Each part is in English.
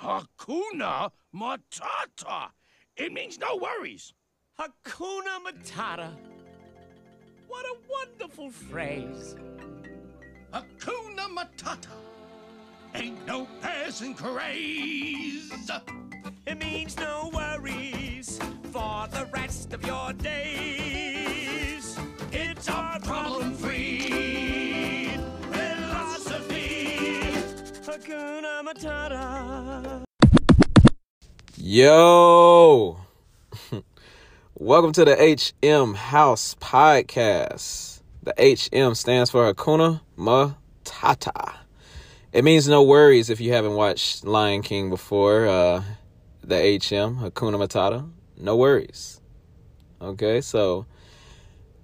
Hakuna Matata. It means no worries. Hakuna Matata. What a wonderful phrase. Hakuna Matata. Ain't no passing craze. It means no worries for the rest of your days. It's a problem-free Hakuna Matata. Yo, welcome to the HM House Podcast. The HM stands for Hakuna Matata. It means no worries if you haven't watched Lion King before. Uh, the HM, Hakuna Matata, no worries. Okay, so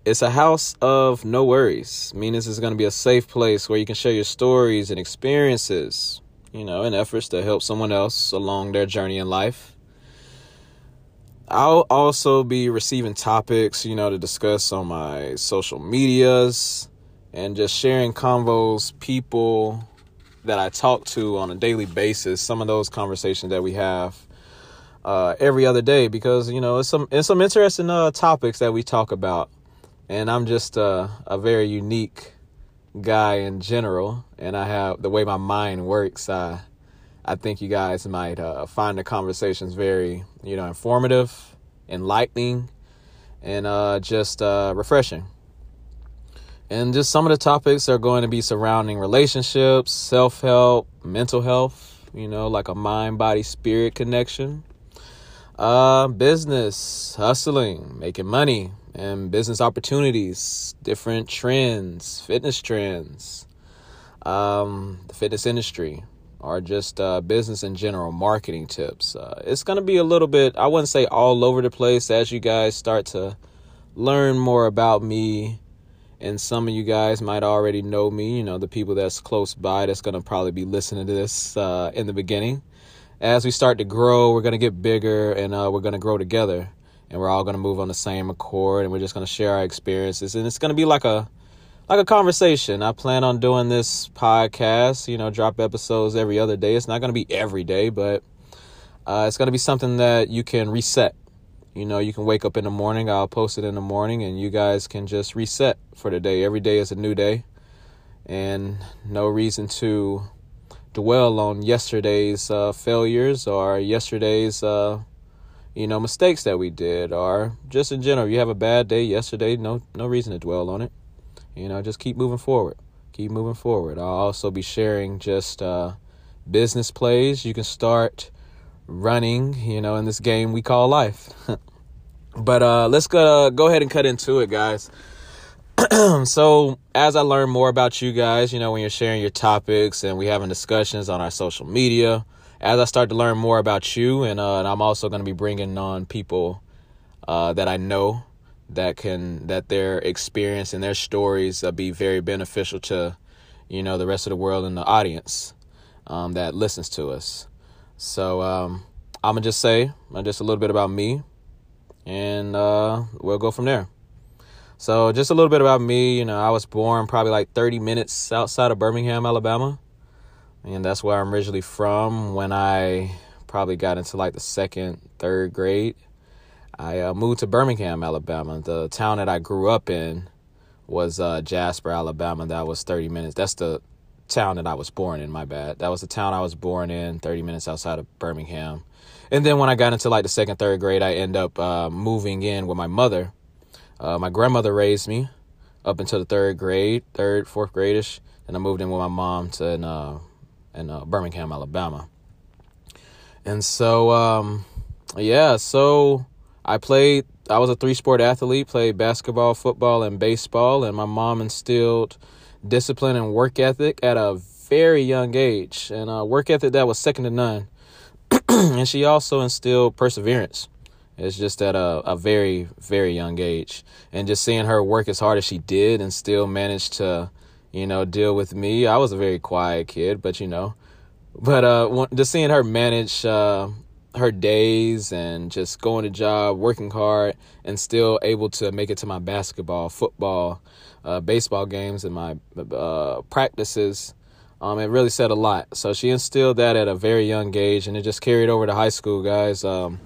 it's a house of no worries, meaning this is going to be a safe place where you can share your stories and experiences, you know, in efforts to help someone else along their journey in life. I'll also be receiving topics, you know, to discuss on my social medias and just sharing convos, people that I talk to on a daily basis, some of those conversations that we have uh, every other day because you know it's some it's some interesting uh, topics that we talk about, and I'm just uh, a very unique guy in general, and I have the way my mind works. I I think you guys might uh, find the conversations very you know informative, enlightening, and uh, just uh, refreshing. And just some of the topics are going to be surrounding relationships, self help, mental health, you know, like a mind body spirit connection. Uh, business, hustling, making money, and business opportunities, different trends, fitness trends, um, the fitness industry, or just uh, business in general, marketing tips. Uh, it's going to be a little bit, I wouldn't say all over the place as you guys start to learn more about me. And some of you guys might already know me you know the people that's close by that's going to probably be listening to this uh, in the beginning. As we start to grow we're going to get bigger and uh, we're going to grow together and we're all going to move on the same accord and we're just going to share our experiences and it's going to be like a like a conversation. I plan on doing this podcast you know drop episodes every other day. It's not going to be every day but uh, it's going to be something that you can reset. You know, you can wake up in the morning, I'll post it in the morning, and you guys can just reset for the day. Every day is a new day, and no reason to dwell on yesterday's uh, failures or yesterday's, uh, you know, mistakes that we did, or just in general. You have a bad day yesterday, no, no reason to dwell on it. You know, just keep moving forward. Keep moving forward. I'll also be sharing just uh, business plays. You can start running, you know, in this game we call life. but uh, let's go go ahead and cut into it, guys. so as I learn more about you guys, you know, when you're sharing your topics and we having discussions on our social media, as I start to learn more about you, and, uh, and I'm also going to be bringing on people uh, that I know that can that their experience and their stories uh, be very beneficial to you know the rest of the world and the audience um, that listens to us. So um, I'm gonna just say uh, just a little bit about me, and uh, we'll go from there. So just a little bit about me. You know, I was born probably like 30 minutes outside of Birmingham, Alabama, and that's where I'm originally from. When I probably got into like the second, third grade, I uh, moved to Birmingham, Alabama. The town that I grew up in was uh, Jasper, Alabama. That was 30 minutes. That's the town that I was born in, my bad. That was the town I was born in, 30 minutes outside of Birmingham. And then when I got into like the second, third grade, I end up uh, moving in with my mother. Uh, my grandmother raised me up until the third grade, third, fourth gradish. And I moved in with my mom to in, uh, in uh, Birmingham, Alabama. And so, um, yeah, so I played, I was a three sport athlete, played basketball, football, and baseball. And my mom instilled discipline and work ethic at a very young age, and a work ethic that was second to none. and she also instilled perseverance. It's just at a, a very, very young age. And just seeing her work as hard as she did and still manage to, you know, deal with me. I was a very quiet kid, but you know, but uh, just seeing her manage uh, her days and just going to job, working hard, and still able to make it to my basketball, football, uh, baseball games, and my uh, practices Um, it really said a lot. So she instilled that at a very young age, and it just carried over to high school, guys. Um,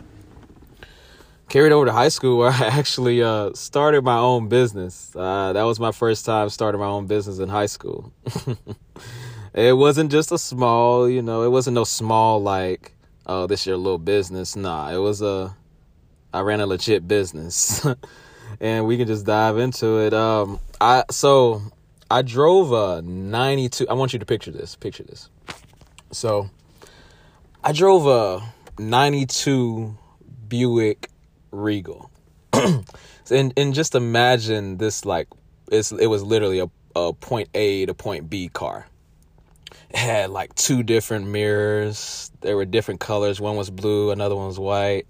carried over to high school where I actually uh, started my own business. Uh, that was my first time starting my own business in high school. it wasn't just a small, you know, it wasn't no small like, oh, this your little business. Nah, it was a, I ran a legit business, and we can just dive into it. Um, I so I drove a '92. I want you to picture this. Picture this. So I drove a '92 Buick Regal. and and just imagine this like it's it was literally a, a point A to point B car. It had like two different mirrors. There were different colors. One was blue, another one was white.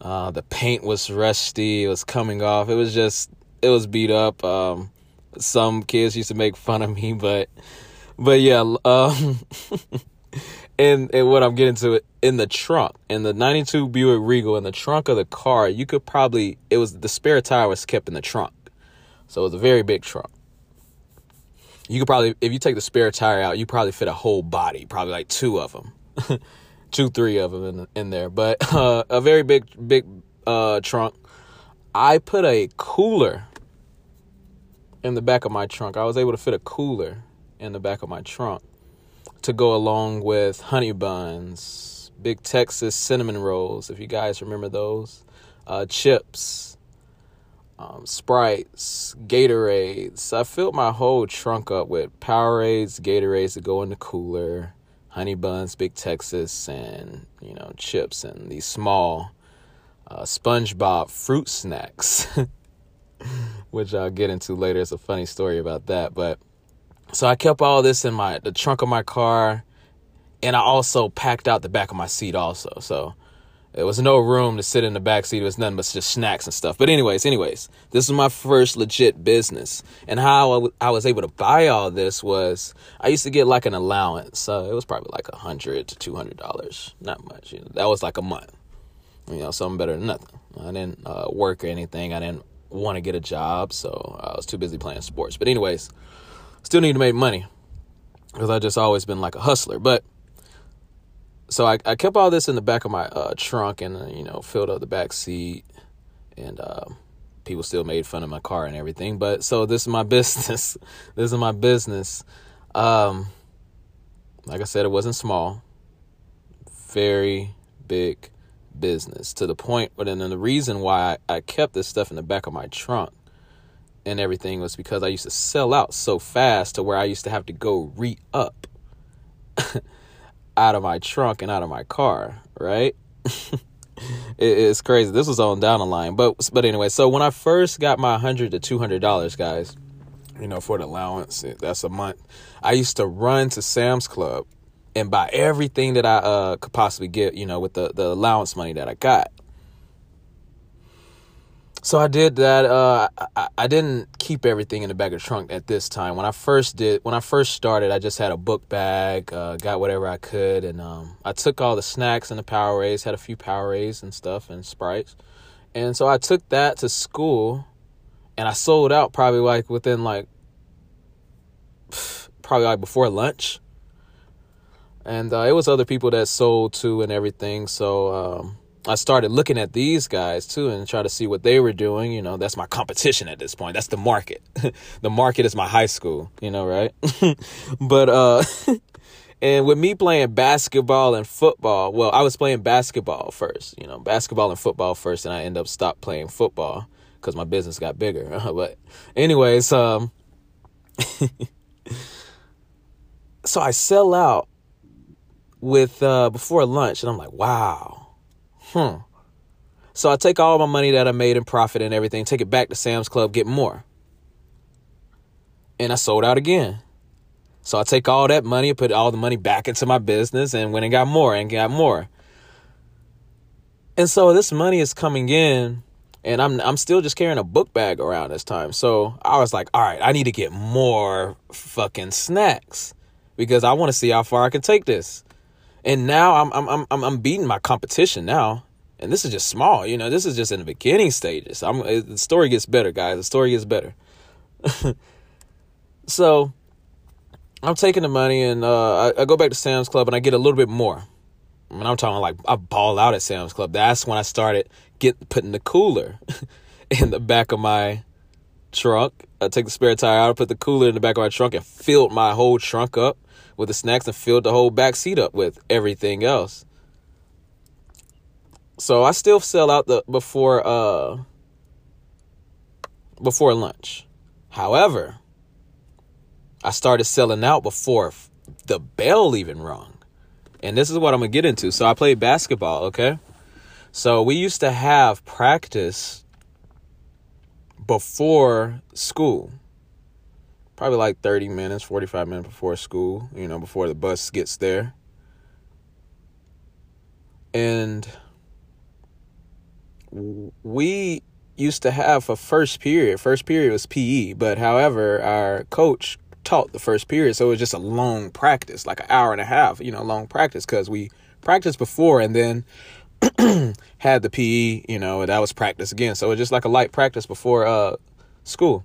Uh, the paint was rusty. It was coming off. It was just it was beat up. Um, some kids used to make fun of me, but but yeah. Um, and and what I'm getting to in the trunk in the 92 Buick Regal in the trunk of the car, you could probably it was the spare tire was kept in the trunk, so it was a very big trunk. You could probably if you take the spare tire out, you probably fit a whole body, probably like two of them, two three of them in in there. But uh, a very big big uh, trunk. I put a cooler in the back of my trunk. I was able to fit a cooler in the back of my trunk to go along with honey buns, big Texas cinnamon rolls, if you guys remember those, uh, chips, um, Sprites, Gatorades. I filled my whole trunk up with Powerades, Gatorades to go in the cooler, honey buns, big Texas, and you know chips and these small uh, SpongeBob fruit snacks, which I'll get into later. It's a funny story about that, but so I kept all this in my the trunk of my car, and I also packed out the back of my seat also. So it was no room to sit in the back seat. It was nothing but just snacks and stuff. But anyways, anyways, this is my first legit business, and how I, w- I was able to buy all this was I used to get like an allowance. So it was probably like a hundred to two hundred dollars, not much. You know, that was like a month. You know, something better than nothing. I didn't uh, work or anything. I didn't want to get a job, so I was too busy playing sports. But anyways still need to make money because I just always been like a hustler. But so I, I kept all this in the back of my uh, trunk and uh, you know filled up the back seat, and uh, people still made fun of my car and everything. But so this is my business. this is my business. Um, like I said, it wasn't small. Very big business to the point. But then the reason why I, I kept this stuff in the back of my trunk and everything was because I used to sell out so fast to where I used to have to go re up out of my trunk and out of my car, right? it, it's crazy. This was on down the line, but but anyway. So when I first got my hundred to two hundred dollars, guys, you know, for the allowance, that's a month. I used to run to Sam's Club and buy everything that I uh, could possibly get, you know, with the the allowance money that I got so I did that. Uh, I, I, didn't keep everything in the back of trunk at this time. When I first did, when I first started, I just had a book bag, uh, got whatever I could, and um, I took all the snacks and the Power Powerades, had a few Power Powerades and stuff and Sprites, and so I took that to school, and I sold out probably like within like probably like before lunch, and uh, it was other people that sold too and everything. So. Um, I started looking at these guys too and try to see what they were doing. You know, that's my competition at this point. That's the market. the market is my high school, you know, right? but, uh, and with me playing basketball and football, well, I was playing basketball first, you know, basketball and football first, and I end up stopped playing football because my business got bigger. but, anyways, um, so I sell out with, uh, before lunch, and I'm like, wow hmm. So I take all my money that I made in profit and everything, take it back to Sam's Club, get more. And I sold out again. So I take all that money, put all the money back into my business and went and got more and got more. And so this money is coming in and I'm I'm still just carrying a book bag around this time. So I was like, all right, I need to get more fucking snacks because I want to see how far I can take this. And now I'm I'm I'm I'm beating my competition now. And this is just small, you know. This is just in the beginning stages. I'm the story gets better, guys. The story gets better. so I'm taking the money and uh, I, I go back to Sam's Club and I get a little bit more. I mean, I'm talking like I ball out at Sam's Club. That's when I started get putting the cooler in the back of my trunk. I take the spare tire out, put the cooler in the back of my trunk, and filled my whole trunk up with the snacks, and filled the whole back seat up with everything else. So I still sell out the before uh before lunch. However, I started selling out before the bell even rung. And this is what I'm going to get into. So I played basketball, okay? So we used to have practice before school. Probably like 30 minutes, 45 minutes before school, you know, before the bus gets there. And we used to have a first period. First period was PE, but however, our coach taught the first period, so it was just a long practice, like an hour and a half, you know, long practice because we practiced before and then had the PE, you know, that was practice again. So it was just like a light practice before uh school.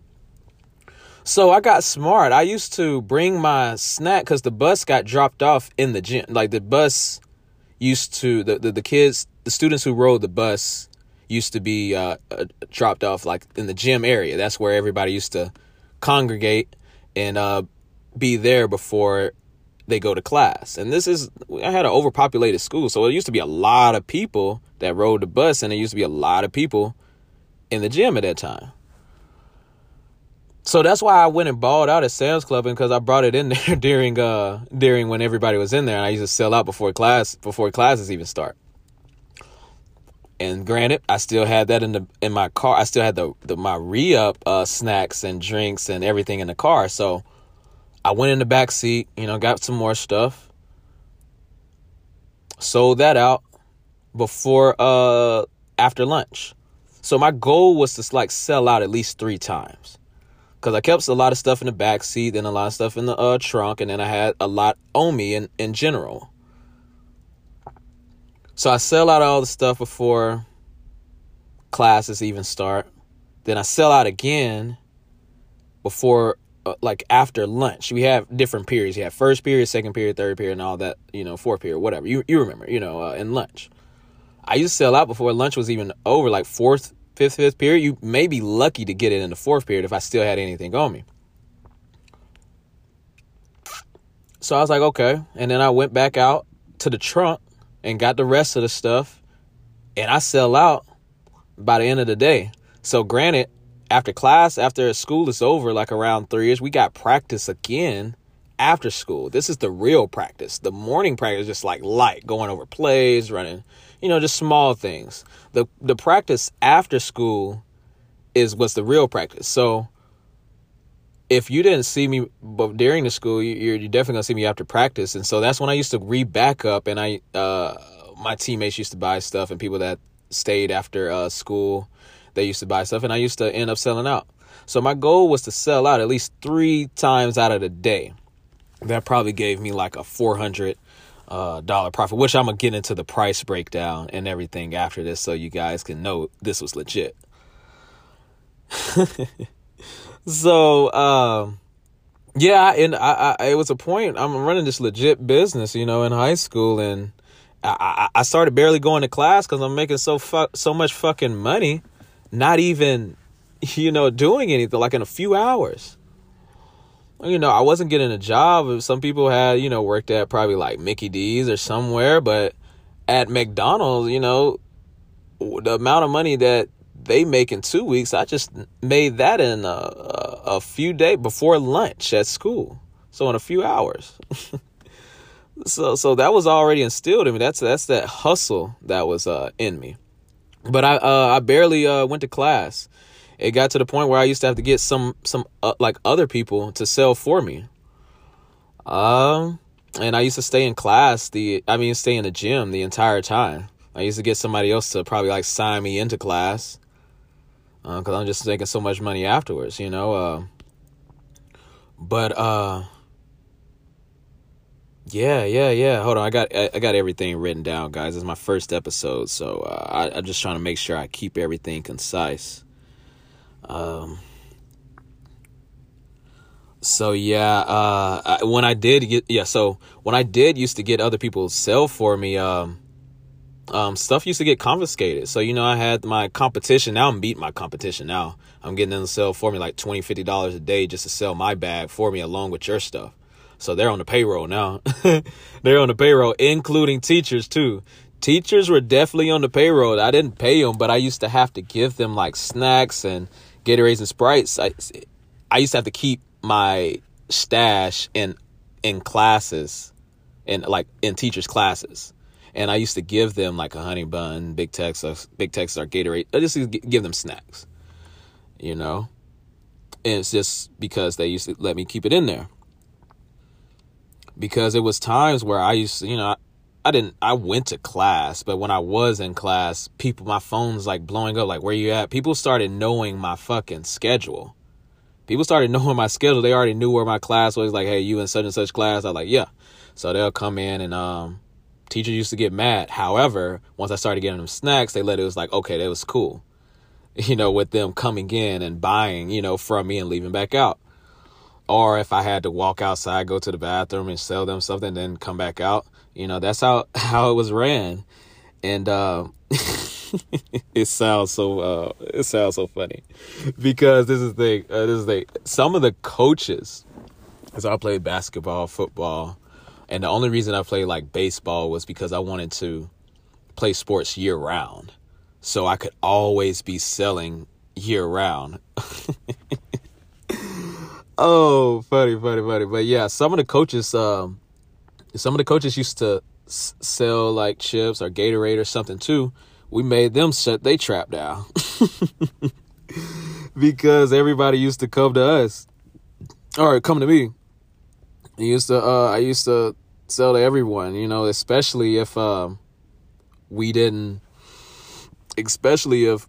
So I got smart. I used to bring my snack because the bus got dropped off in the gym. Like the bus used to the, the, the kids, the students who rode the bus used to be uh, uh, dropped off like in the gym area. That's where everybody used to congregate and uh, be there before they go to class. And this is, I had an overpopulated school, so it used to be a lot of people that rode the bus, and it used to be a lot of people in the gym at that time. So that's why I went and balled out at Sam's Club because I brought it in there during uh during when everybody was in there, and I used to sell out before class before classes even start. And granted, I still had that in the in my car. I still had the, the my re up uh, snacks and drinks and everything in the car. So I went in the back seat, you know, got some more stuff, sold that out before uh after lunch. So my goal was to like sell out at least three times. Cause I kept a lot of stuff in the back seat, then a lot of stuff in the uh, trunk, and then I had a lot on me in, in general. So I sell out all the stuff before classes even start. Then I sell out again before, uh, like after lunch. We have different periods. You have first period, second period, third period, and all that. You know, fourth period, whatever. You you remember? You know, uh, in lunch. I used to sell out before lunch was even over, like fourth, fifth, fifth period. You may be lucky to get it in the fourth period if I still had anything on me. So I was like, okay. And then I went back out to the trunk and got the rest of the stuff. And I sell out by the end of the day. So granted, after class, after school is over, like around three years, we got practice again after school. This is the real practice. The morning practice is just like light, going over plays, running, you know, just small things. The the practice after school is what's the real practice. So if you didn't see me but during the school, you're, you're definitely gonna see me after practice. And so that's when I used to re back up, and I uh, my teammates used to buy stuff, and people that stayed after uh, school, they used to buy stuff, and I used to end up selling out. So my goal was to sell out at least three times out of the day. That probably gave me like a four hundred uh, dollar profit, which I'm gonna get into the price breakdown and everything after this, so you guys can know this was legit. so um yeah and I, I it was a point i'm running this legit business you know in high school and i i, started barely going to class because i'm making so fuck so much fucking money not even you know doing anything like in a few hours. You know i wasn't getting a job. Some people had you know worked at probably like mickey d's or somewhere but at mcdonald's you know the amount of money that they make in two weeks. I just made that in a, a few days before lunch at school. So in a few hours. so so that was already instilled in me. That's that's that hustle that was uh, in me. But I uh, I barely uh, went to class. It got to the point where I used to have to get some some uh, like other people to sell for me. Um, and I used to stay in class. The I mean, stay in the gym the entire time. I used to get somebody else to probably like sign me into class because uh, I'm just making so much money afterwards, you know. Uh, but uh, yeah, yeah, yeah. Hold on, I got I, I got everything written down, guys. It's my first episode, so uh, I, I'm just trying to make sure I keep everything concise. Um, so yeah, uh, I, when I did get yeah, so when I did used to get other people sell for me, um, um, stuff used to get confiscated. So you know, I had my competition. Now I'm beating my competition. Now I'm getting them to sell for me like $20, 50 dollars a day just to sell my bag for me along with your stuff. So they're on the payroll now. they're on the payroll, including teachers too. Teachers were definitely on the payroll. I didn't pay them, but I used to have to give them like snacks and Gatorades and Sprites. I, I used to have to keep my stash in in classes in like in teachers classes and i used to give them like a honey bun big texas big texas or gatorade i just give them snacks you know and it's just because they used to let me keep it in there because it was times where i used to you know I, I didn't I went to class, but when I was in class, people my phone's like blowing up like where you at? People started knowing my fucking schedule people started knowing my schedule. They already knew where my class was. Like, hey, you in such and such class? I was like, yeah. So they'll come in and um, teachers used to get mad. However, once I started getting them snacks, they let it was like, okay, that was cool. You know, with them coming in and buying, you know, from me and leaving back out. Or if I had to walk outside, go to the bathroom and sell them something, then come back out. You know, that's how how it was ran. And uh, it sounds so uh, it sounds so funny because this is the uh, this is the some of the coaches because I played basketball, football, and the only reason I played like baseball was because I wanted to play sports year round, so I could always be selling year round. oh, funny, funny, funny. But yeah, some of the coaches, um, some of the coaches used to sell like chips or Gatorade or something too we made them shut they trap down because everybody used to come to us or come to me. I used to uh, I used to sell to everyone, you know, especially if uh, we didn't especially if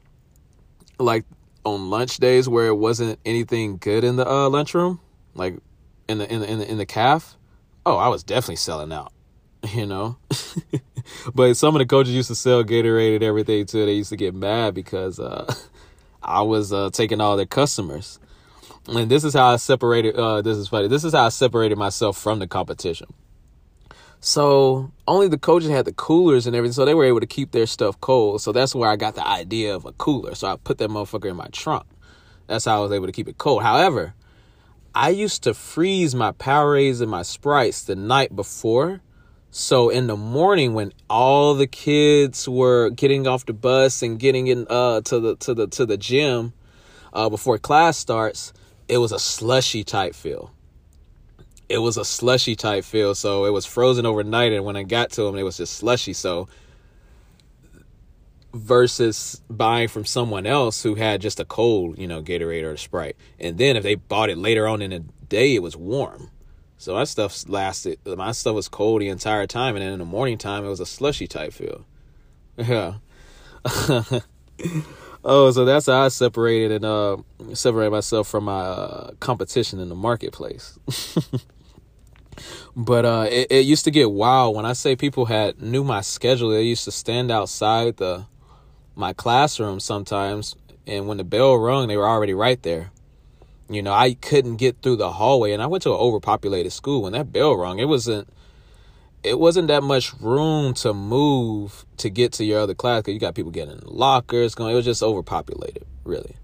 like on lunch days where it wasn't anything good in the uh, lunchroom, like in the in the in the, in the calf. Oh, I was definitely selling out. you know. but some of the coaches used to sell Gatorade and everything too. They used to get mad because uh, I was uh, taking all their customers. And this is how I separated. Uh, this is funny. This is how I separated myself from the competition. So only the coaches had the coolers and everything, so they were able to keep their stuff cold. So that's where I got the idea of a cooler. So I put that motherfucker in my trunk. That's how I was able to keep it cold. However, I used to freeze my Powerades and my Sprites the night before so in the morning when all the kids were getting off the bus and getting in uh to the to the to the gym uh before class starts, it was a slushy type feel. It was a slushy type feel, so it was frozen overnight and when I got to them it was just slushy. So versus buying from someone else who had just a cold, you know, Gatorade or Sprite. And then if they bought it later on in the day, it was warm. So my stuff lasted. My stuff was cold the entire time, and then in the morning time, it was a slushy type feel. Yeah. oh, so that's how I separated and uh, separated myself from my uh, competition in the marketplace. but uh, it, it used to get wild when I say people had knew my schedule. They used to stand outside the my classroom sometimes, and when the bell rung, they were already right there. You know, I couldn't get through the hallway, and I went to an overpopulated school. When that bell rung, it wasn't it wasn't that much room to move to get to your other class because you got people getting in lockers going. It was just overpopulated, really.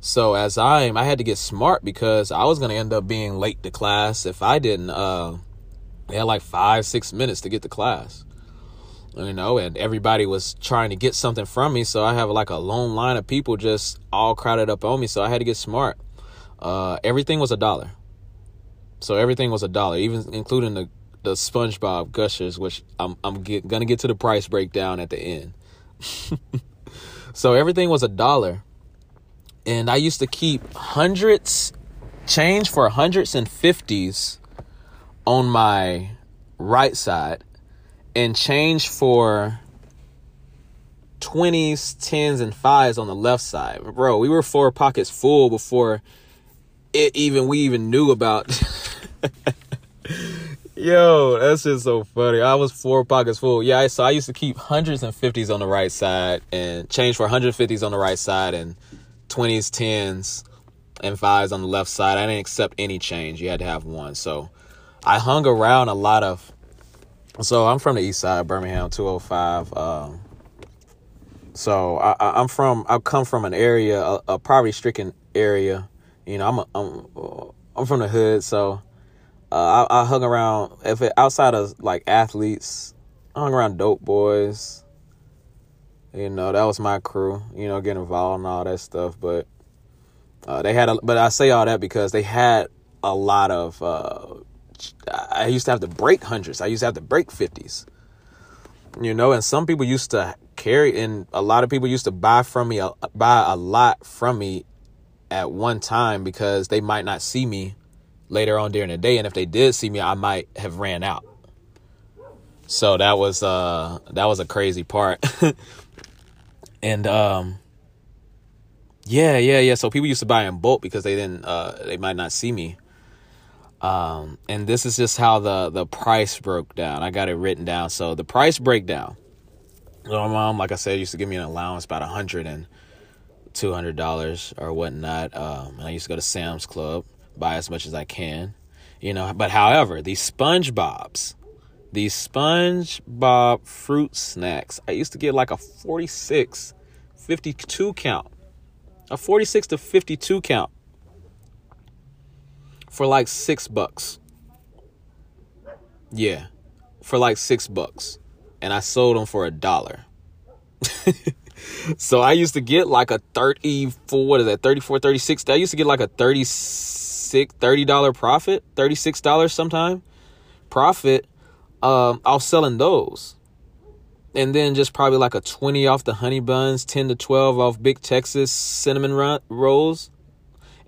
So as I'm, I had to get smart because I was gonna end up being late to class if I didn't. Uh, they had like five, six minutes to get to class, you know, and everybody was trying to get something from me. So I have like a long line of people just all crowded up on me. So I had to get smart. Uh, everything was a dollar. So everything was a dollar, even including the the SpongeBob Gushers, which I'm I'm get, gonna get to the price breakdown at the end. so everything was a dollar, and I used to keep hundreds, change for hundreds and fifties on my right side, and change for 20s, 10s, and 5s on the left side. Bro, we were four pockets full before it even we even knew about. Yo, that's just so funny. I was four pockets full. Yeah, so I used to keep hundreds and fifties on the right side and change for hundred fifties on the right side and twenties, tens and fives on the left side. I didn't accept any change. You had to have one. So I hung around a lot of. So I'm from the east side, Birmingham, 205. Um, so I, am from. I come from an area, a, a poverty-stricken area. You know, I'm a, I'm I'm from the hood, so uh, I, I hung around. If it, outside of like athletes, I hung around dope boys. You know, that was my crew. You know, getting involved and all that stuff. But uh, they had, a, but I say all that because they had a lot of. Uh, I used to have to break hundreds. I used to have to break fifties. You know, and some people used to carry, and a lot of people used to buy from me, buy a lot from me at one time because they might not see me later on during the day, and if they did see me, I might have ran out. So that was uh that was a crazy part. and um yeah, yeah, yeah. So people used to buy in bulk because they didn't uh they might not see me. Um and this is just how the the price broke down. I got it written down. So the price breakdown. My mom, like I said, used to give me an allowance about a hundred and two hundred dollars or whatnot. Um and I used to go to Sam's Club, buy as much as I can. You know, but however, these SpongeBob's these SpongeBob fruit snacks. I used to get like a 46, 52 count. A 46 to 52 count for like six bucks. Yeah, for like six bucks. And I sold them for a dollar. so I used to get like a 34, what is that, 34, 36. I used to get like a 36, $30 profit, $36 sometime profit um, I was selling those. And then just probably like a 20 off the honey buns, 10 to 12 off Big Texas cinnamon run- rolls.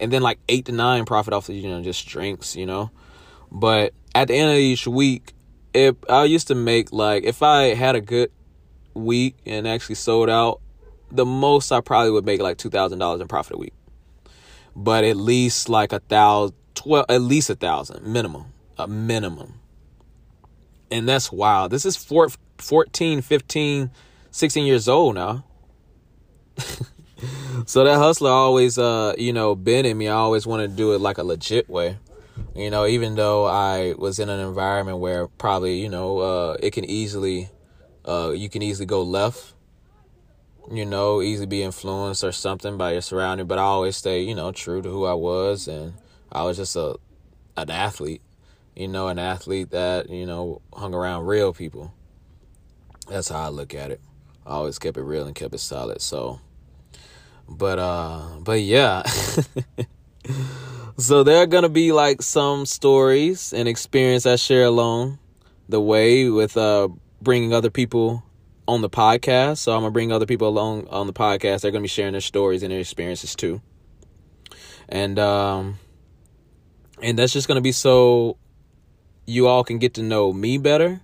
And then like 8 to 9 profit off the, you know, just drinks, you know. But at the end of each week, if I used to make like if I had a good week and actually sold out, the most I probably would make like two thousand dollars in profit a week. But at least like a thousand, twelve, at least a thousand minimum, a minimum and that's wild. This is four, 14, 15, 16 years old now. so that hustler always, uh, you know, been in me. I always wanted to do it like a legit way. You know, even though I was in an environment where probably, you know, uh, it can easily, uh, you can easily go left. You know, easily be influenced or something by your surrounding. But I always stay, you know, true to who I was, and I was just a an athlete you know, an athlete that, you know, hung around real people. That's how I look at it. I always kept it real and kept it solid. So, but, uh, but yeah. so there are to be like some stories and experience I share along the way with, uh, bringing other people on the podcast. So I'm to bring other people along on the podcast. They're to be sharing their stories and their experiences too. And, um, and that's just to be so you all can get to know me better.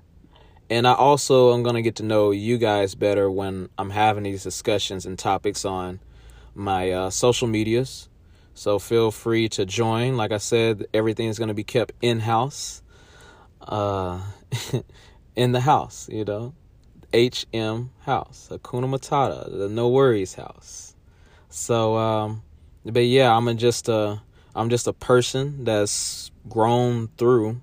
And I also am to get to know you guys better when I'm having these discussions and topics on my uh, social medias. So feel free to join. Like I said, everything is to be kept in house, uh, in the house, you know. HM house, Hakuna Matata, the No Worries house. So, um, but yeah, I'm just a, I'm just a person that's grown through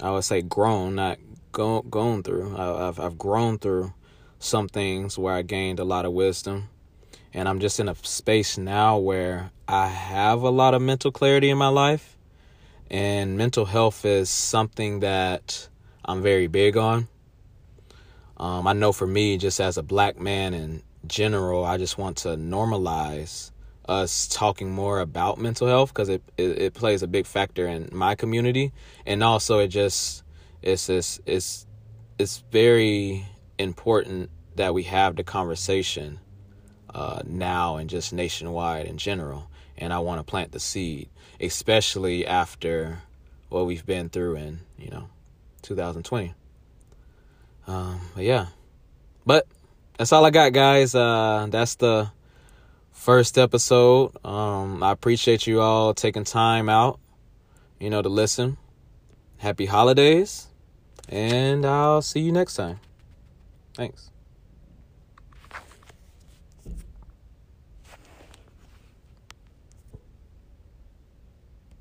I would say grown, not go, gone through. I, I've I've grown through some things where I gained a lot of wisdom, and I'm just in a space now where I have a lot of mental clarity in my life, and mental health is something that I'm very big on. Um, I know for me, just as a black man in general, I just want to normalize us talking more about mental health because it, it, it plays a big factor in my community. And also it just it's just it's it's very important that we have the conversation uh, now and just nationwide in general. And i want to plant the seed especially after what we've been through in you know 2020 um, but yeah but that's all i got guys uh, that's the first episode. Um, I appreciate you all taking time out, you know, to listen. Happy holidays, and I'll see you next time. Thanks.